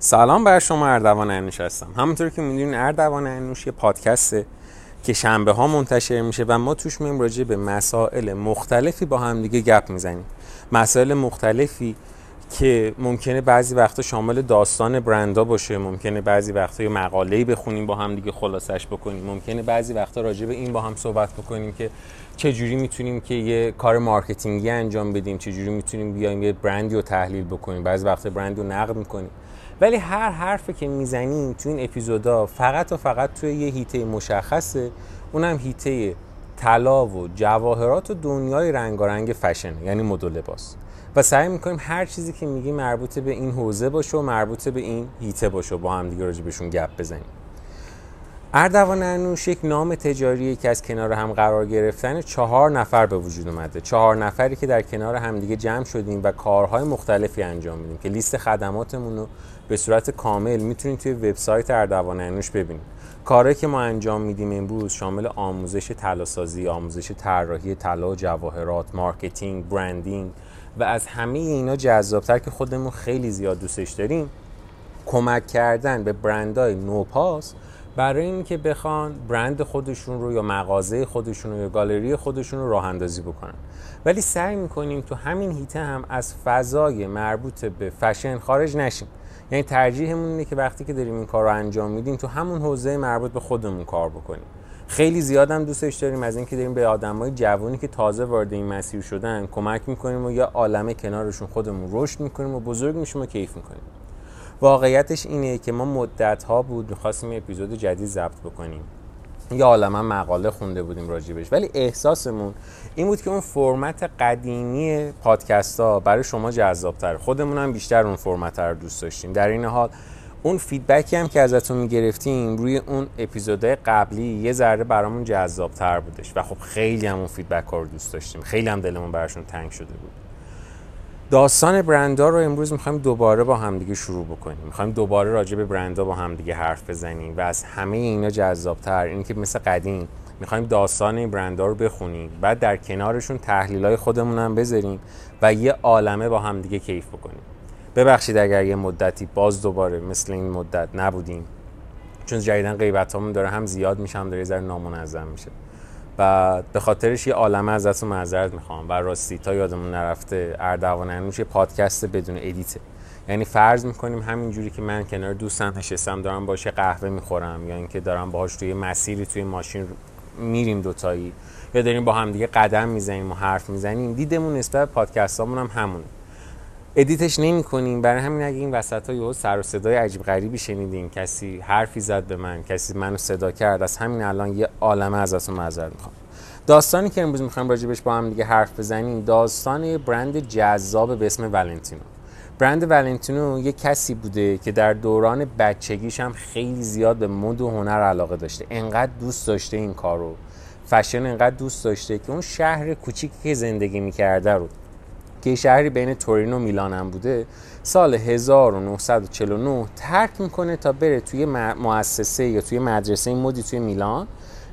سلام بر شما اردوان انوش هستم. همونطور که می‌دونین اردوان انوش یه پادکسته که شنبه ها منتشر میشه و ما توش میایم راجع به مسائل مختلفی با همدیگه گپ می‌زنیم. مسائل مختلفی که ممکنه بعضی وقتا شامل داستان برندا باشه ممکنه بعضی وقتا یه مقاله‌ای بخونیم با هم دیگه خلاصش بکنیم ممکنه بعضی وقتا راجع به این با هم صحبت بکنیم که چجوری می‌تونیم که یه کار marketing ی انجام بدیم چجوری می‌تونیم بیایم یه برندی رو تحلیل بکنیم. بعضی وقتا برندی رو نقد می‌کنیم. ولی هر حرفی که می‌زنیم تو این اپیزودا فقط و فقط توی یه هیته مشخصه. اونم هیته طلا و جواهرات و دنیای رنگارنگ فشن یعنی مد لباس. و سعی می‌کنیم هر چیزی که میگیم مربوط به این حوزه باشه و مربوط به این هیته باشه و با هم دیگه راجع بهشون گپ بزنیم. اردوان انوش یک نام تجاریه که از کنار هم قرار گرفتن چهار نفر به وجود اومده. چهار نفری که در کنار همدیگه جمع شدیم و کارهای مختلفی انجام میدیم که لیست خدماتمون رو به صورت کامل می‌تونید توی وبسایت اردوان انوش ببینید. کارهایی که ما انجام میدیم امروز شامل آموزش طلاسازی آموزش طراحی طلا و جواهرات marketing branding و از همه اینا جذابتر که خودمون خیلی زیاد دوستش داریم کمک کردن به برندهای نوپاس برای اینکه بخوان برند خودشون رو یا مغازه خودشون رو یا گالری خودشون رو راه اندازی بکنن. ولی سعی می‌کنیم تو همین حیطه هم از فضای مربوط به فشن خارج نشیم. یعنی ترجیحمون اینه که وقتی که داریم این کار رو انجام میدیم تو همون حوزه مربوط به خودمون کار بکنیم. خیلی زیادم دوستش داریم از اینکه داریم به آدمای جوانی که تازه وارد این مسیر شدن کمک می‌کنیم و یا عالمه کنارشون خودمون رشد می‌کنیم و بزرگ میشیم و کیف می‌کنیم. واقعیتش اینه که ما مدت ها بود می‌خواستیم اپیزود جدید ضبط بکنیم. یا عالما مقاله خونده بودیم راجبش. ولی احساسمون این بود که اون فرمت قدیمی پادکست ها برای شما جذابتر خودمون هم بیشتر اون فرمت رو دوست داشتیم. در این حال اون feedback ی هم که ازتون می‌گرفتیم روی اون اپیزودهای قبلی یه ذره برامون جذابتر بودش. و خب خیلی هم اون feedback ها رو دوست داشتیم. خیلی هم دلمون براشون تنگ شده بود. داستان برندا رو امروز می‌خوایم دوباره با همدیگه شروع بکنیم. می‌خوایم دوباره راجع به برندا با همدیگه حرف بزنیم و از همه اینا جذابتر این که مثل قدیم می‌خوایم داستان این برندا رو بخونیم بعد در کنارشون تحلیل های خودمون هم بذاریم و یه عالمه با همدیگه کیف بکنیم. ببخشید اگر یه مدتی باز دوباره مثل این مدت نبودیم چون جدیدن همون داره هم زیاد میشه هم داره ذره نامنظم میشه. و به خاطرش یه عالمه ازتون معذرت می‌خوام و راستی تا یادمون نرفته اردوان انوش پادکست بدون ادیته یعنی فرض می‌کنیم همینجوری که من کنار دوستم نشستم دارم باشه قهوه می‌خورم یا اینکه دارم باهاش توی مسیری توی ماشین میریم دوتایی یا داریم با هم دیگه قدم می‌زنیم و حرف می‌زنیم دیدمون نسبت پادکستامون هم همونه. ادیتش نمی کنیم برای همین اگه این وسط ها سر و صدای عجیب غریبی شنیدین کسی حرفی زد به من کسی منو صدا کرد از همین الان یه عالمه ازتون معذرت می‌خوام. داستانی که امروز می‌خوایم راجبش با هم دیگه حرف بزنیم داستان برند جذاب به اسم ولنتینو. برند ولنتینو یه کسی بوده که در دوران بچگیش هم خیلی زیاد به مد و هنر علاقه داشته. انقدر دوست داشته این کارو. فشن انقدر دوست داشته که اون شهر کوچیکی که زندگی می‌کرده رو. که شهری بین تورین و میلان هم بوده سال 1949 ترک می‌کنه تا بره توی مؤسسه یا توی مدرسه مدی توی میلان.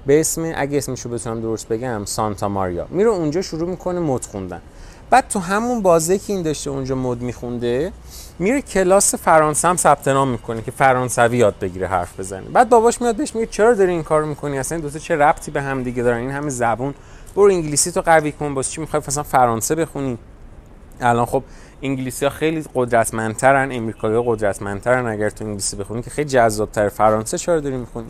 به اسم اگه اسمشو بتونم درست بگم سانتا ماریا. میره اونجا شروع می‌کنه مد خوندن. بعد تو همون بازه که این داشته اونجا مد میخونده میره کلاس فرانسه هم ثبت نام می‌کنه که فرانسوی یاد بگیره حرف بزنه. بعد باباش میاد بهش میگه چرا داری این کارو می‌کنی؟ اصلا دو چه ربطی به هم دیگه دارن؟ این همه زبون. برو انگلیسی تو قوی کن واسه چی می‌خوای مثلا فرانسه بخونی؟ الان خب انگلیسی ها خیلی قدرتمندترن امریکایی ها قدرتمندترن اگر تو انگلیسی بخونی که خیلی جذابتر فرانسه چرا داری می‌خونی؟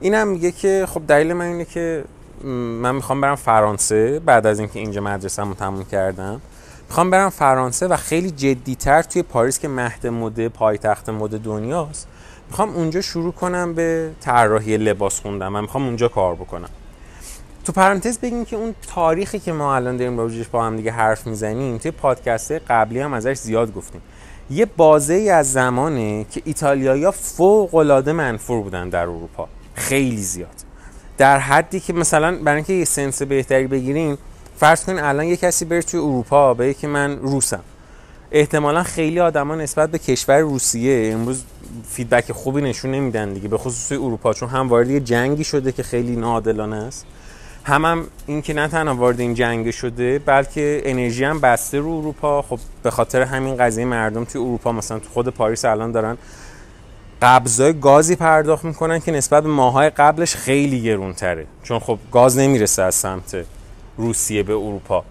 اینم میگه که خب دلیل من اینه که من می‌خوام برم فرانسه بعد از اینکه اینجا مدرسه‌مو تموم کردم. می‌خوام برم فرانسه و خیلی جدیتر توی پاریس که مهد مده پایتخت مد دنیاست. می‌خوام اونجا شروع کنم به طراحی لباس خوندم من می‌خوام اونجا کار بکنم. تو پرانتز بگیم که اون تاریخی که ما الان داریم راجعش با هم دیگه حرف می‌زنیم توی پادکست قبلی هم ازش زیاد گفتیم. یه بازه ای از زمانه که ایتالیایی‌ها فوق العاده منفور بودن در اروپا. خیلی زیاد. در حدی که مثلا برای اینکه یه سنس بهتری بگیریم فرض کنین الان یه کسی بره توی اروپا به که من روسم. احتمالا خیلی آدما نسبت به کشور روسیه امروز فیدبک خوبی نشون نمیدن دیگه به خصوص اروپا چون هم وارد جنگی شده که خیلی ناعادلانه است. هم هم این که نه تنها وارد این جنگ شده بلکه انرژی هم بسته رو اروپا. خب به خاطر همین قضیه مردم توی اروپا مثلا تو خود پاریس الان دارن قبضای گازی پرداخت می‌کنن که نسبت به ماهای قبلش خیلی گرونتره. چون خب گاز نمی‌رسه از سمت روسیه به اروپا.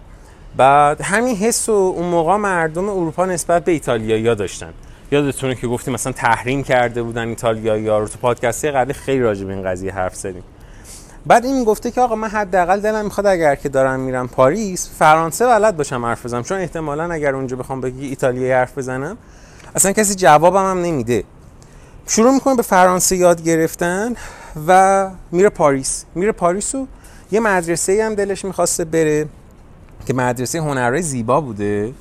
بعد همین حس و اون موقع مردم اروپا نسبت به ایتالیایی داشتن. یادتونه که گفتیم مثلا تحریم کرده بودن ایتالیایی ها رو تو پادکستی قبلی. خیلی راجع به این قضیه حرف زدیم. بعد این گفته که آقا من حداقل دلم می‌خواد اگر که دارم میرم پاریس فرانسه بلد باشم حرف بزنم. چون احتمالا اگر اونجا بخوام بگی ایتالیایی حرف بزنم اصلا کسی جوابم هم نمیده. شروع می‌کنه به فرانسه یاد گرفتن و میره پاریس. میره پاریس و یه مدرسه هم دلش می‌خواسته بره که مدرسه هنرهای زیبا بوده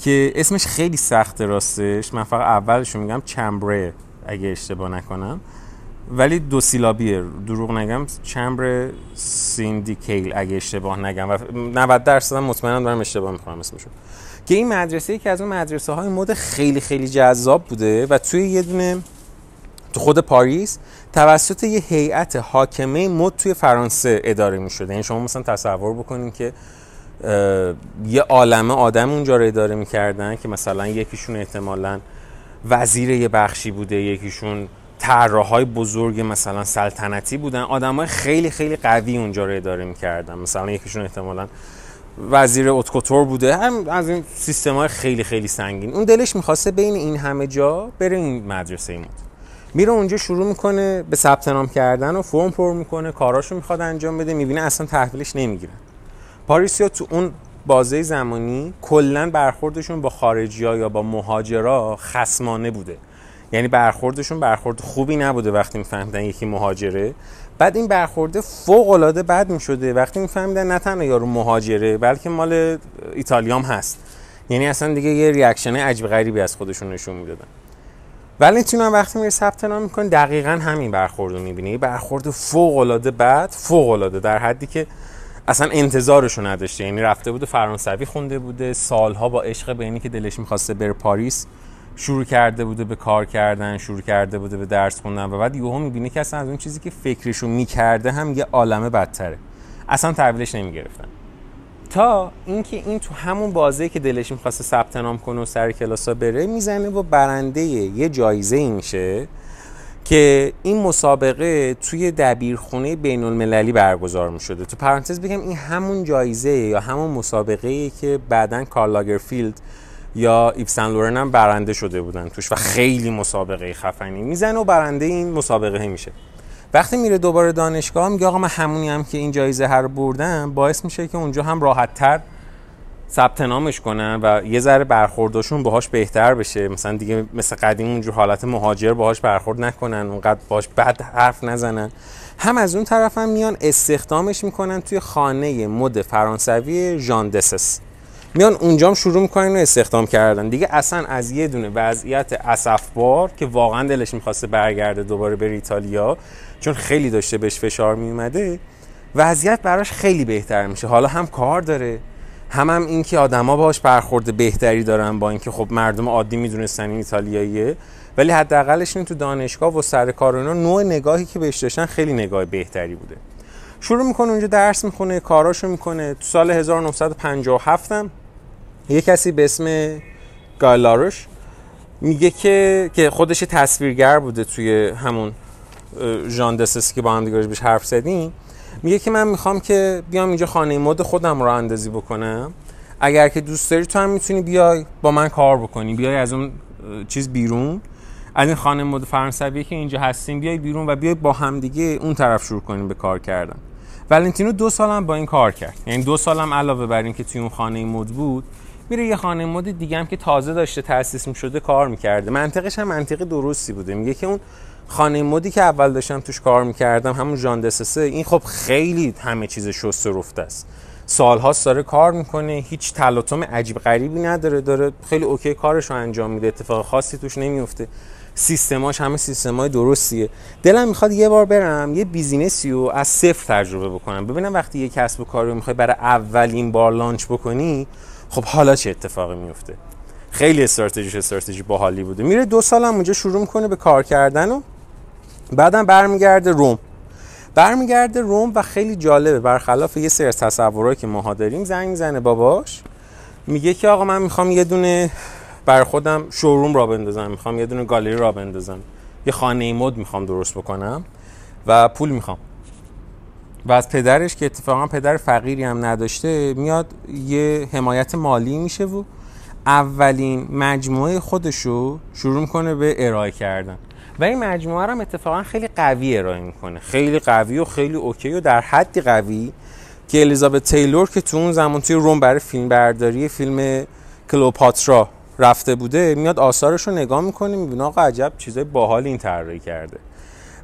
که اسمش خیلی سخته راستش. من فقط اولش میگم چمبره اگه اشتباه نکنم. ولی دو سیلابیه. دروغ نگم چمبر سیندیکیل اگه اشتباه نگم. و 90 درصد مطمئنا دارم اشتباه می‌کنم اسمشو. که این مدرسه که از اون مدرسه های مد خیلی خیلی جذاب بوده و توی یه دونه تو خود پاریس توسط یه هیئت حاکمه مد توی فرانسه اداره می شده یعنی شما مثلا تصور بکنین که یه عالمه آدم اونجا رو اداره می‌کردن که مثلا یکیشون احتمالا وزیر یه بخشی بوده یکیشون طراحهای بزرگ مثلا سلطنتی بودن. آدمای خیلی خیلی قوی اونجا رو اداره می‌کردن. مثلا یکیشون احتمالا وزیر اتکوتور بوده. هم از این سیستم های خیلی خیلی سنگین. اون دلش می‌خواسته بین این همه جا بره این مدرسه مود. میره اونجا شروع می‌کنه به ثبت نام کردن و فرم پر می‌کنه. کاراشو می‌خواد انجام بده. می‌بینه اصلا تحویلش نمی‌گیرن پاریسیا تو اون بازه زمانی کلا برخوردشون با خارجی ها یا با مهاجرا خسمانه بوده. یعنی برخوردشون برخورد خوبی نبوده وقتی میفهمیدن یکی مهاجره. بعد این برخورده فوق العاده بد می‌شده. وقتی میفهمیدن نه تنها یارو مهاجره بلکه مال ایتالیام هست. یعنی اصلا دیگه یه reaction عجیب غریبی از خودشون نشون می‌دادن. ولنتینو هم وقتی میره ثبت نام می‌کنه دقیقا همین برخورد رو می‌بینه یه برخورد فوق العاده بد فوق العاده در حدی که اصلا انتظارشو نداشته. یعنی رفته بوده فرانسوی خونده بوده. سالها با عشق به اینی که دلش می‌خواسته بره پاریس. شروع کرده بوده به کار کردن شروع کرده بوده به درس خوندن و بعد یهو می‌بینه که اصلا از اون چیزی که فکرشو می‌کرده هم یه عالمه بدتره. اصلا تحویلش نمی‌گرفتن. تا اینکه این تو همون بازه که دلش می‌خواسته ثبت نام کنه و سر کلاسا بره می‌زنه و برنده یه جایزه ای میشه که این مسابقه توی دبیرخونه بین المللی برگزار می شده تو پرانتز بگم این همون جایزه یا همون مسابقه ای که بعدا کارل لاگرفیلد یا ایپسن لورن هم برنده شده بودن توش و خیلی مسابقه خفنی می‌زنه و برنده این مسابقه میشه. وقتی میره دوباره دانشگاه میگه آقا من همونی هم که این جایزه هر بردم باعث میشه که اونجا هم راحت تر ثبت نامش کنن و یه ذره برخوردشون باهاش بهتر بشه. مثلا دیگه مثل قدیم اونجور حالت مهاجر باهاش برخورد نکنن اونقدر باهاش بد حرف نزنن. هم از اون طرف هم میان استخدامش می‌کنن توی خانه مد فرانسوی ژان دسس میان اونجام شروع می‌کنن و استخدام کردن. دیگه اصلا از یه دونه وضعیت اسفبار که واقعا دلش می‌خواسته برگرده دوباره به ایتالیا چون خیلی داشته بهش فشار میومده وضعیت براش خیلی بهتر میشه. حالا هم کار داره هم هم این که آدما باش برخورد بهتری دارن با اینکه خب مردم عادی می‌دونستن این ایتالیاییه ولی حداقلش این تو دانشگاه و سر کار اینا نوع نگاهی که بهش داشتن خیلی نگاه بهتری بوده. شروع می‌کنه اونجا درس می‌خونه کاراشو می‌کنه. تو سال 1957 هم یه کسی به اسم گالاروش میگه که که خودش تصویرگر بوده توی همون ژان دسس که با هم دیگه بهش حرف زدیم. میگه که من می‌خوام که بیام اینجا خانه مد خودم رو اندازی بکنم. اگر که دوست داری تو هم می‌تونی بیای با من کار بکنی. بیای از اون چیز بیرون. از این خانه مد فرانسوی که اینجا هستیم بیای بیرون و بیای با هم دیگه اون طرف شروع کنیم به کار کردن. ولنتینو دو سالم با این کار کرد. یعنی دو سالم علاوه بر اینکه توی اون خانه مد بود میره یه خانه دیگه هم که تازه داشته تاسیس می‌شده کار می‌کرده. منطقش هم منطق درستی بوده. میگه که اون خانه مدی که اول داشتم توش کار می‌کردم همون ژان دسسه این خب خیلی همه چیز شست رفته است. سالهاست داره کار می‌کنه هیچ تلاطم عجیب غریبی نداره داره خیلی اوکی کارش رو انجام میده اتفاق خاصی توش نمیفته سیستماش همه سیستمای درستیه. دلم می‌خواد یه بار برم یه بیزینسی رو از صفر تجربه بکنم. ببینم وقتی یه کسب و کاری رو می‌خوای برای اولین بار لانچ بکنی خب حالا چه اتفاقی میفته؟ خیلی استراتژیش استراتژی باحالی بوده. میره دو سالم اونجا شروع می‌کنه به کار کردن و بعدم برمیگرده روم. برمیگرده روم و خیلی جالبه. برخلاف یه سری تصورهایی که ماها داریم زنگ می‌زنه باباش. میگه که آقا من می‌خوام یه دونه بر خودم شوروم را بندازم. می‌خوام یه دونه گالری را بندازم. یه خانه مد می‌خوام درست بکنم و پول می‌خوام. و از پدرش که اتفاقا پدر فقیری هم نداشته میاد یه حمایت مالی میشه و اولین مجموعه خودشو شروع می‌کنه به ارائه کردن. و این مجموعه هم اتفاقا خیلی قوی ارائه می‌کنه. خیلی قوی و خیلی اوکی و در حدی قوی که الیزابت تیلور که تو اون زمان توی روم برای فیلم برداری فیلم کلوپاترا رفته بوده میاد آثارش رو نگاه می‌کنه می‌بینه آقا عجب چیزای باحال این طراحی کرده.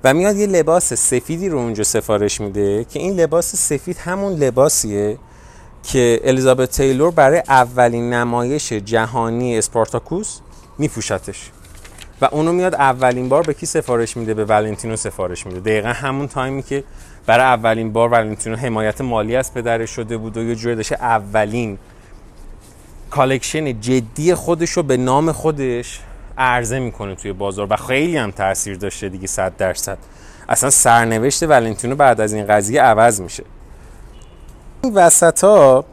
و میاد یه لباس سفیدی رو اونجا سفارش میده که این لباس سفید همون لباسیه که الیزابت تیلور برای اولین نمایش جهانی اسپارتاکوس میپوشتش. و اونو میاد اولین بار به کی سفارش میده؟ به ولنتینو سفارش میده. دقیقا همون تایمی که برای اولین بار ولنتینو حمایت مالی از پدرش شده بود و یه جوری داشته اولین collection جدی خودش رو به نام خودش عرضه می‌کنه توی بازار و خیلی هم تاثیر داشته دیگه صد درصد. اصلا سرنوشت ولنتینو بعد از این قضیه عوض میشه. این وسط ها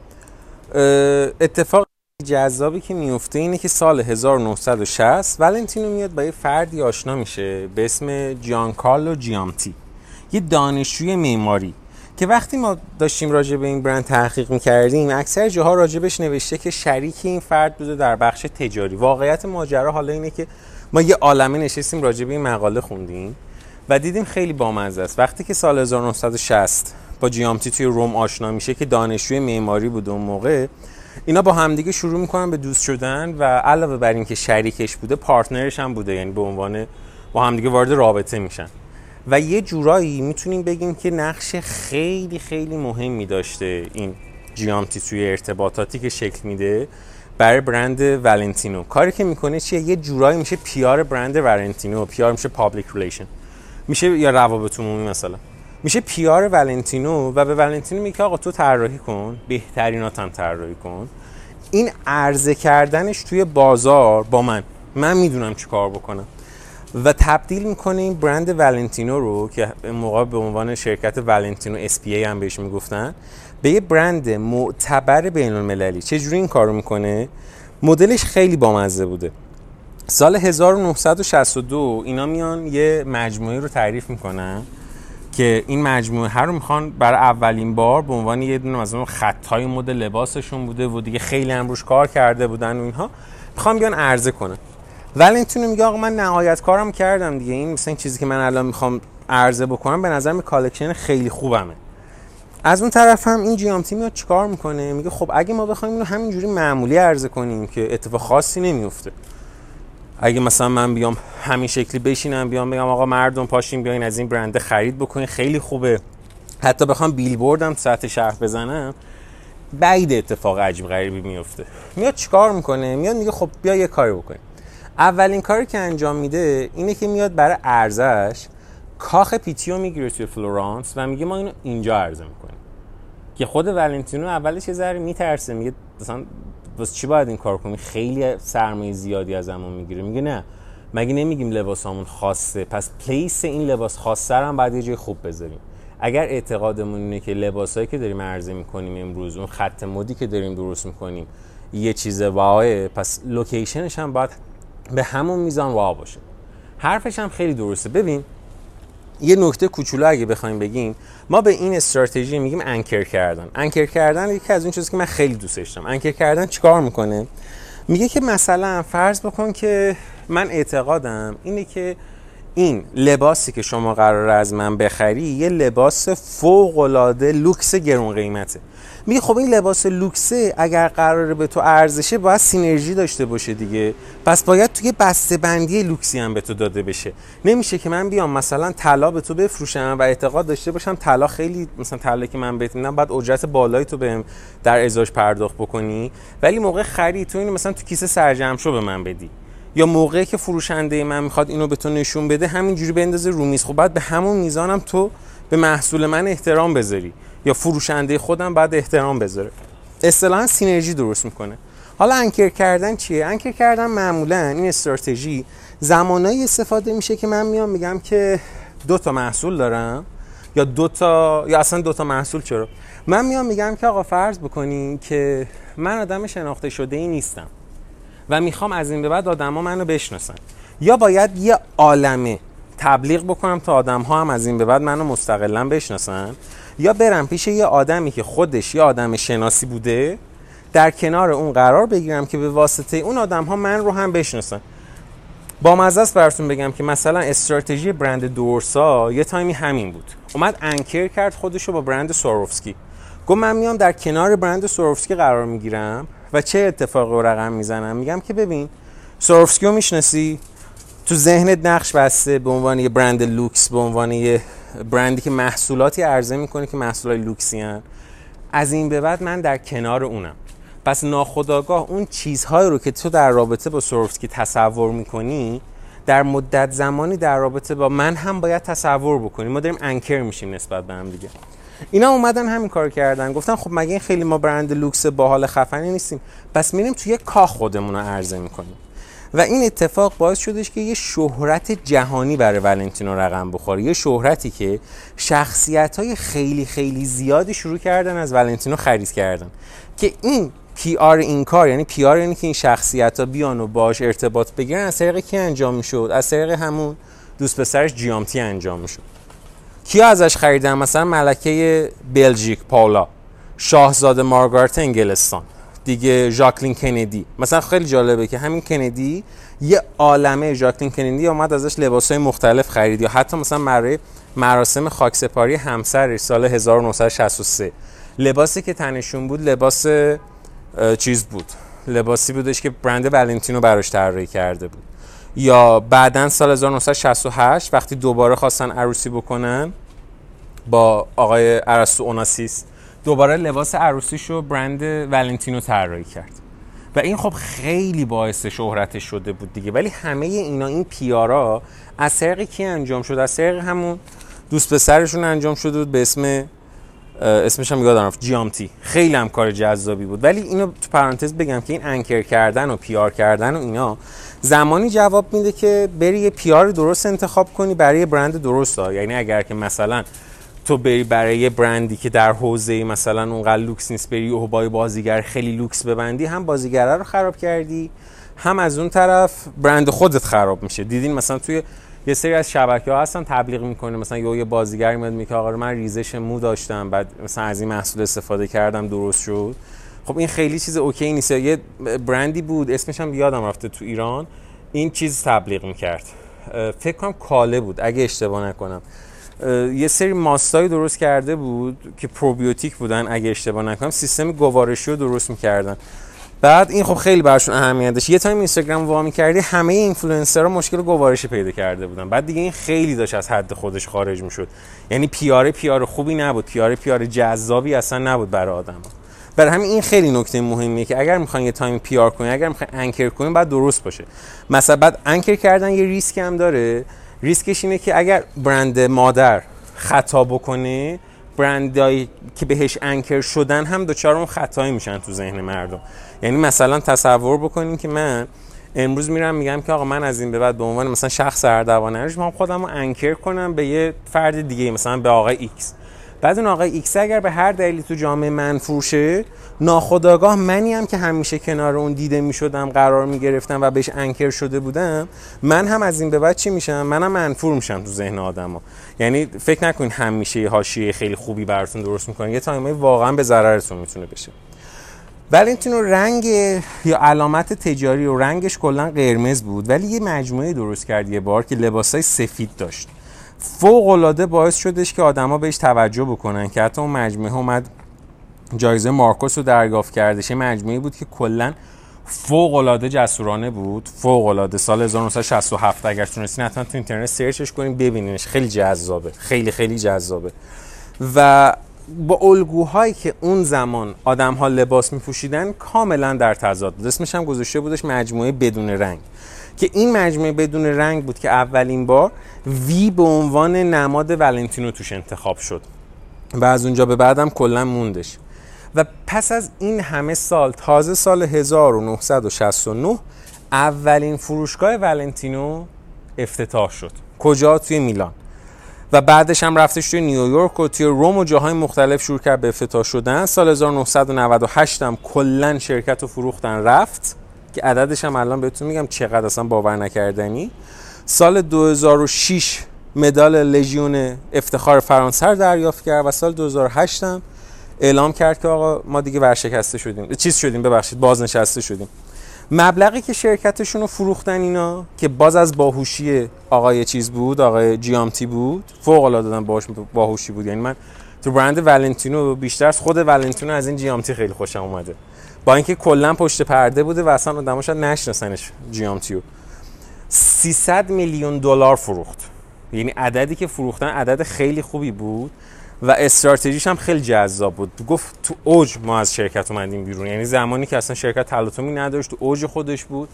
اتفاق جذابی که میفته اینه که سال 1960 ولنتینو میاد با یه فردی آشنا میشه به اسم جیان کارلو جیامتی یه دانشجوی معماری. که وقتی ما داشتیم راجع به این برند تحقیق می‌کردیم اکثر جاها راجبش نوشته که شریک این فرد بوده در بخش تجاری. واقعیت ماجرا حالا اینه که ما یه عالمه نشستیم راجع به این مقاله خوندیم و دیدیم خیلی بامزه است. وقتی که سال 1960 با جیامتی توی روم آشنا میشه که دانشجوی معماری بود اون موقع اینا با همدیگه شروع می‌کنن به دوست شدن و علاوه بر اینکه شریکش بوده پارتنرش هم بوده. یعنی به عنوان با همدیگه وارد رابطه میشن. و یه جورایی می‌تونیم بگیم که نقش خیلی خیلی مهمی داشته این جیامتی توی ارتباطاتی که شکل میده برای برند ولنتینو. کاری که می‌کنه چیه؟ یه جورایی میشه PR برند ولنتینو. PR میشه public relation میشه یا روابط عمومی مثلا. میشه PR ولنتینو و به ولنتینو میگه آقا تو طراحی کن بهترینات هم طراحی کن. این عرضه کردنش توی بازار با من. من می‌دونم چی کار بکنم. و تبدیل می‌کنه این برند ولنتینو رو که موقع به عنوان شرکت ولنتینو S.p.A. هم بهش می‌گفتن به یه برند معتبر بین المللی چجوری این کارو می‌کنه؟ مدلش خیلی بامزه بوده. سال 1962 اینا میان یه مجموعه رو تعریف می‌کنن که این مجموعه هر رو می‌خوان برای اولین بار به عنوان یه دونه مثلا خطای مد لباسشون بوده و دیگه خیلی هم کار کرده بودن و اینها می‌خوان بیان عرضه کنن. ولنتینو میگه آقا من نهایت کارم کردم دیگه. این مثلا این چیزی که من الان می‌خوام عرضه بکنم به نظر collection خیلی خوبمه. از اون طرف هم این جیامتی میاد چیکار می‌کنه؟ میگه خب اگه ما بخوایم اینو همینجوری معمولی عرضه کنیم که اتفاق خاصی نمیفته. اگه مثلا من بیام همین شکلی بشینم بیام بگم آقا مردم پاشین بیاین از این برنده خرید بکنین خیلی خوبه. حتی بخوام بیلبوردم سطح شهر بزنم بعید اتفاق عجیب غریبی میفته. میاد چیکار می‌کنه؟ میاد میگه خب بیا یه کاری بکنیم. اولین کاری که انجام میده اینه که میاد برای عرضه‌ش کاخ پیتیو می‌گیره توی فلورانس و میگه ما اینو اینجا عرضه می‌کنیم. که خود ولنتینو اولش یه ذره میترسه میگه مثلا واسه چی باید این کار کنیم خیلی سرمایه زیادی ازمون می‌گیره. میگه نه مگه نمیگیم لباسامون خاصه؟ پس place این لباس خاصه هم باید یه جای خوب بذاریم. اگر اعتقادمون اینه که لباسایی که داریم عرضه می‌کنیم امروز اون خط مدی که داریم درست می‌کنیم یه چیز wow ئه پس location ش هم باید به همون میزان wow باشه. حرفش هم خیلی درسته. ببین یه نکته کوچولو اگه بخوایم بگیم ما به این استراتژی میگیم anchor کردن. anchor کردن یکی از اون چیزی که من خیلی دوستش دارم. anchor کردن چیکار می‌کنه؟ میگه که مثلا فرض بکن که من اعتقادم اینه که این لباسی که شما قراره از من بخری یه لباس فوق العاده لوکس گرون قیمته. میگه خب این لباس لوکسه اگر قراره به تو ارزشه باید سینرژی داشته باشه دیگه. پس باید توی بسته بندی لوکسی هم به تو داده بشه. نمیشه که من بیام مثلا طلا به تو بفروشم و اعتقاد داشته باشم طلا خیلی مثلا طلا که من بهت میدم بعد اجرت بالایی تو بهم در ازاش پرداخت بکنی. ولی موقع خرید تو اینو مثلا تو کیسه سرجم شو به من بدی. یا موقعی که فروشنده من می‌خواد اینو به تو نشون بده همینجوری بندازه رو میز. خب بعد به همون میزانم تو به محصول من احترام بذاری یا فروشنده خودم بعد احترام بذاره. اصطلاحا سینرژی درست می‌کنه. حالا انکر کردن چیه؟ انکر کردن معمولا این استراتژی زمانایی استفاده میشه که من میام میگم که دو تا محصول دارم یا دو تا یا اصلا دو تا محصول چرا؟ من میام میگم که آقا فرض بکنین که من آدم شناخته شده ای نیستم. و می‌خوام از این به بعد آدما منو بشناسن. یا باید یه عالمه تبلیغ بکنم تا آدم ها هم از این به بعد منو مستقلا بشناسن؟ یا برم پیش یه آدمی که خودش یه آدم شناسی بوده در کنار اون قرار بگیرم که به واسطه اون آدم ها من رو هم بشناسن. با مزه براتون بگم که مثلا استراتژی برند دورسا یه تایمی همین بود. اومد انکر کرد خودشو با برند سوروفسکی گفت من میام در کنار برند سوروفسکی قرار می‌گیرم. و چه اتفاقی رو رقم می‌زنم؟ میگم که ببین سوروفسکی رو می‌شناسی؟ تو ذهنت نقش بسته به عنوان یه برند لوکس به عنوان یه برندی که محصولاتی عرضه می‌کنه که محصولات لوکسی هن. از این به بعد من در کنار اونم. پس ناخداگاه اون چیزهایی رو که تو در رابطه با سوروفسکی تصور می‌کنی در مدت زمانی در رابطه با من هم باید تصور بکنیم ما داریم انکر میشیم نسبت به هم دیگه. اینا اومدن همین کار کردن. گفتن خب مگه این خیلی ما برند لوکس باحال خفنی نیستیم. پس میریم توی یه کاخ خودمون رو عرضه می‌کنیم. و این اتفاق باعث شدش که یه شهرت جهانی برای ولنتینو رقم بخوره. یه شهرتی که شخصیت های خیلی خیلی زیادی شروع کردن از ولنتینو خرید کردن. که این PR این کار یعنی PR یعنی که این شخصیت ها بیان و باش ارتباط بگیرن از طریق کی انجام می‌شد؟ از طریق همون دوست پسرش جیامتی انجام می‌شد. کیا ازش خریدن؟ مثلا ملکه بلژیک پاولا. شاهزاده مارگارت انگلستان. دیگه ژاکلین کندی. مثلا خیلی جالبه که همین کندی یه عالمه ژاکلین کندی اومد ازش لباسهای مختلف خرید. یا حتی مثلا برای مراسم خاکسپاری همسرش سال 1963 لباسی که تنشون بود لباس چیز بود. لباسی بودش که برند ولنتینو براش طراحی کرده بود. یا بعدا سال 1968 وقتی دوباره خواستن عروسی بکنن با آقای ارسطو اوناسیس دوباره لباس عروسیشو برند ولنتینو طراحی کرد. و این خب خیلی باعث شهرتش شده بود دیگه. ولی همه اینا این پیارا از طریق کی انجام شد؟ از طریق همون دوست پسرشون انجام شده بود به اسم اسمش هم یادم رفت جیامتی. خیلی هم کار جذابی بود. ولی اینو تو پرانتز بگم که این انکر کردن و پیار کردن و اینا زمانی جواب میده که بری یه PR درست انتخاب کنی برای برند درست ها. یعنی اگر که مثلا تو بری برای یه برندی که در حوزه مثلا اونقدر لوکس نیست بری و با بازیگر خیلی لوکس ببندی هم بازیگره رو خراب کردی هم از اون طرف برند خودت خراب میشه. دیدین مثلا توی یه سری از شبکه ها هستن تبلیغ می‌کنه. مثلا یه بازیگر میاد میگه آقا من ریزش مو داشتم بعد مثلا از این محصول استفاده کردم درست شد. خب این خیلی چیز OK نیست. یه برندی بود اسمش هم یادم رفته تو ایران. این چیز تبلیغ می‌کرد. فکر کنم کاله بود اگه اشتباه نکنم. یه سری ماستایی درست کرده بود که پروبیوتیک بودن اگه اشتباه نکنم. سیستم گوارشی رو درست می‌کردن. بعد این خب خیلی براشون اهمیت داشت یه time اینستاگرام وا کردی همه اینفلوئنسرها مشکل گوارشی پیدا کرده بودن. بعد دیگه این خیلی داشت از حد خودش خارج می‌شد. یعنی PR ه PR ه خوبی نبود. PR ه PR ه جذابی اصلا نبود برای آدم برای همین این خیلی نکته مهمیه که اگر می‌خواین یه time PR کنین اگر می‌خواین anchor کنین باید درست باشه. مثلا بعد anchor کردن یه ریسک هم داره. ریسکش اینه که اگر برند مادر خطا بکنه برندایی که بهش anchor شدن هم دچار اون خطایی میشن تو ذهن مردم. یعنی مثلا تصور بکنین که من امروز میرم میگم که آقا من از این به بعد به عنوان مثلا شخص اردوانه من خودم رو anchor کنم به یه فرد دیگه مثلا به آقای X. بعد اون آقای ایکس اگر به هر دلیلی تو جامعه منفور شه ناخودآگاه منی هم که همیشه کنار اون دیده می شدم قرار می گرفتم و بهش anchor شده بودم من هم از این به بعد چی میشم؟ منم منفور میشم تو ذهن آدما یعنی فکر نکنین همیشه یه حاشیه خیلی خوبی براتون درست می‌کنه یه time ی واقعا به ضررتون می‌تونه بشه. ولنتینو رنگ یا علامت تجاری و رنگش کلا قرمز بود ولی یه مجموعه درست کرد یه بار که لباسای سفید داشت. فوق العاده باعث شدش که آدما بهش توجه بکنن که حتی اون مجموعه اومد جایزه مارکوس رو دریافت کردش. یه مجموعه بود که کلا فوق العاده جسورانه بود. فوق العاده سال 1967 اگر تونستین حتما تو اینترنت سرچش کنین ببینینش. خیلی جذابه. خیلی خیلی جذابه. و با الگوهایی که اون زمان آدم ها لباس می پوشیدن کاملا در تضاد بود. اسمش هم گذاشته بودش مجموعه بدون رنگ. که این مجموعه بدون رنگ بود که اولین بار وی به عنوان نماد ولنتینو توش انتخاب شد. و از اونجا به بعدم کلا موندش. و پس از این همه سال تازه سال 1969 اولین فروشگاه ولنتینو افتتاح شد. کجا؟ توی میلان. و بعدش هم رفتش توی نیویورک و توی روم و جاهای مختلف شروع کرد به افتتاح شدن. سال 1998 هم کلا شرکت رو فروختن رفت. که عددش هم الان بهتون میگم چقدر اصلا باور نکردنی. سال 2006 مدال لژیون افتخار فرانسه رو دریافت کرد و سال 2008 هم اعلام کرد که آقا ما دیگه ورشکسته شدیم. چیز شدیم ببخشید بازنشسته شدیم. مبلغی که شرکتشون رو فروختن اینا که باز از باهوشی آقای چیز بود آقای جیامتی بود فوق العاده دادن باهوش باهوشی بود. یعنی من تو برند ولنتینو بیشتر از خود ولنتینو از این جیامتی خیلی خوشم اومده. با اینکه کلا پشت پرده بوده و اصلا آدم‌ها شاید نشناسنش جیامتیو 300 میلیون دلار فروخت. یعنی عددی که فروختن عدد خیلی خوبی بود و استراتژیش هم خیلی جذاب بود. گفت تو اوج ما از شرکت اومدیم بیرون. یعنی زمانی که اصلا شرکت تلاطمی نداشت تو اوج خودش بود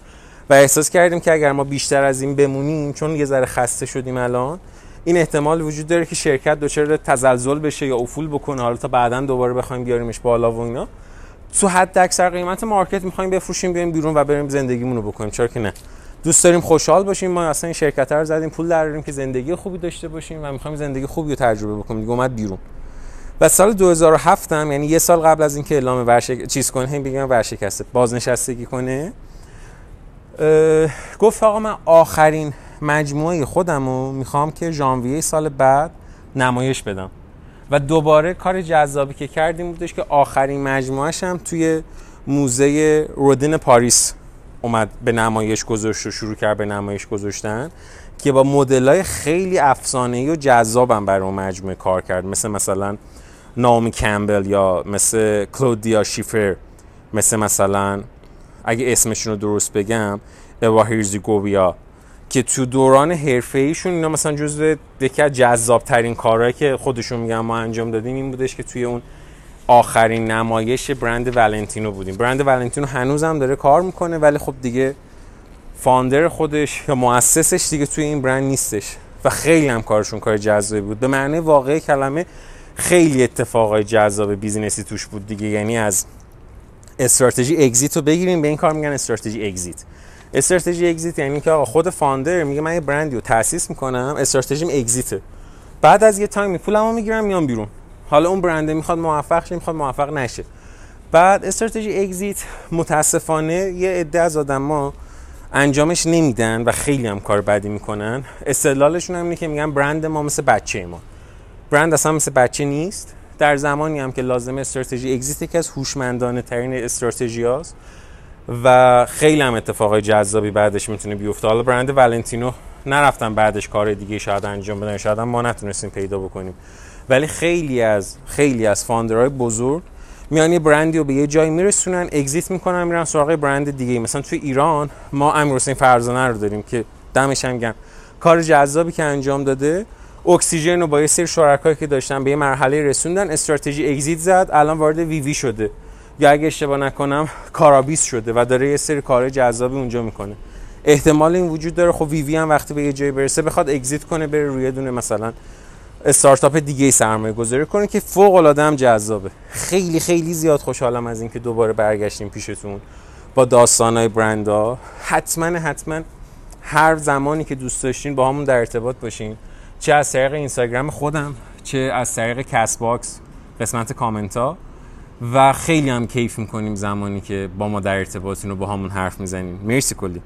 و احساس کردیم که اگر ما بیشتر از این بمونیم چون یه ذره خسته شدیم الان این احتمال وجود داره که شرکت دچار تزلزل بشه یا افول بکنه. حالا تا بعدا دوباره بخوایم بیاریمش بالا و اینا. تو حد اکثر قیمت مارکت می‌خوایم بفروشیم بیایم بیرون و بریم زندگیمون رو بکنیم. چرا که نه. دوست داریم خوشحال باشیم. ما اصلا این شرکت رو زدیم پول دراریم که زندگی خوبی داشته باشیم و می‌خوایم زندگی خوبی رو تجربه بکنیم. دیگه اومد بیرون. و سال 2007 هم یعنی یه سال قبل از اینکه اعلام ورشک چیز کنه هم بگم ورشکسته بازنشستگی کنه. گفت آقا من آخرین مجموعه خودم رو می‌خوام که ژانویه سال بعد نمایش بدم. و دوباره کار جذابی که کردیم بودش که آخرین مجموعهش هم توی موزه رودین پاریس اومد به نمایش گذاشت و شروع کرد به نمایش گذاشتن که با مدل خیلی افسانه‌ای و جذابم برای اون مجموعه کار کرد. مثل مثلا نامی کمبل یا مثل کلودیا شیفر مثل مثلا اگه اسمشون رو درست بگم اوا هیرزیگوویا که تو دوران حرفه ایشون اینا مثلا جزو یکی از جذاب ترین کارهایی که خودشون میگن ما انجام دادیم این بودش که توی اون آخرین نمایش برند ولنتینو بودیم. برند ولنتینو هنوز هم داره کار می‌کنه ولی خب دیگه founder خودش یا مؤسسش دیگه توی این برند نیستش و خیلی هم کارشون کار جذابی بود. به معنی واقعی کلمه خیلی اتفاقای جذاب business ی توش بود دیگه. یعنی از استراتژی exit رو بگیریم به این کار میگن استراتژی exit. استراتژی اگزیت یعنی که آقا خود فاندر میگه من یه برندی رو تاسیس می‌کنم استراتژیم اگزیته. بعد از یه تایمی پولمو می‌گیرم میام بیرون. حالا اون برنده می‌خواد موفق شه می‌خواد موفق نشه. بعد استراتژی اگزیت متاسفانه یه عده از آدما انجامش نمیدن و خیلی هم کار بدی می‌کنن. استدلالشون هم اینه که میگن برند ما مثل بچه ما. برند اصلا مثل بچه نیست. در زمانی هم که لازم استراتژی اگزیت یکی از هوشمندانه ترین استراتژی هاست و خیلی هم اتفاقای جذابی بعدش می‌تونه بیفته. حالا برند ولنتینو نرفتن بعدش کار دیگه شاید انجام بدن. شاید ما نتونستیم پیدا بکنیم. ولی خیلی از خیلی از founder های بزرگ میان یه برندی رو به یه جایی میرسونن exit می‌کنن میرن سراغ برند دیگه مثلا توی ایران ما امیر حسین فرزانه رو داریم که دمش هم گرم کار جذابی که انجام داده اکسیژن رو با یه سری شرکایی که داشتن به یه مرحله رسوندن استراتژی exit زد الان وارد وی وی شده. یا اگه اشتباه نکنم کارابیس شده و داره یه سری کار جذابی اونجا می‌کنه. احتمال این وجود داره خب وی وی هم وقتی به یه جایی برسه بخواد اگزیت کنه بره روی دونه مثلا استارتاپ دیگه سرمایه گذاری کنه که فوق العاده هم جذابه. خیلی خیلی زیاد خوشحالم از اینکه دوباره برگشتیم پیشتون با داستانهای برندا حتما حتما هر زمانی که دوست داشتین با همون در ارتباط باشین. چه از طریق اینستاگرام خودم چه از طریق Castbox قسمت کامنت ها و خیلی هم کیف می‌کنیم زمانی که با ما در ارتباطین و باهامون حرف می‌زنیم. مرسی کلی.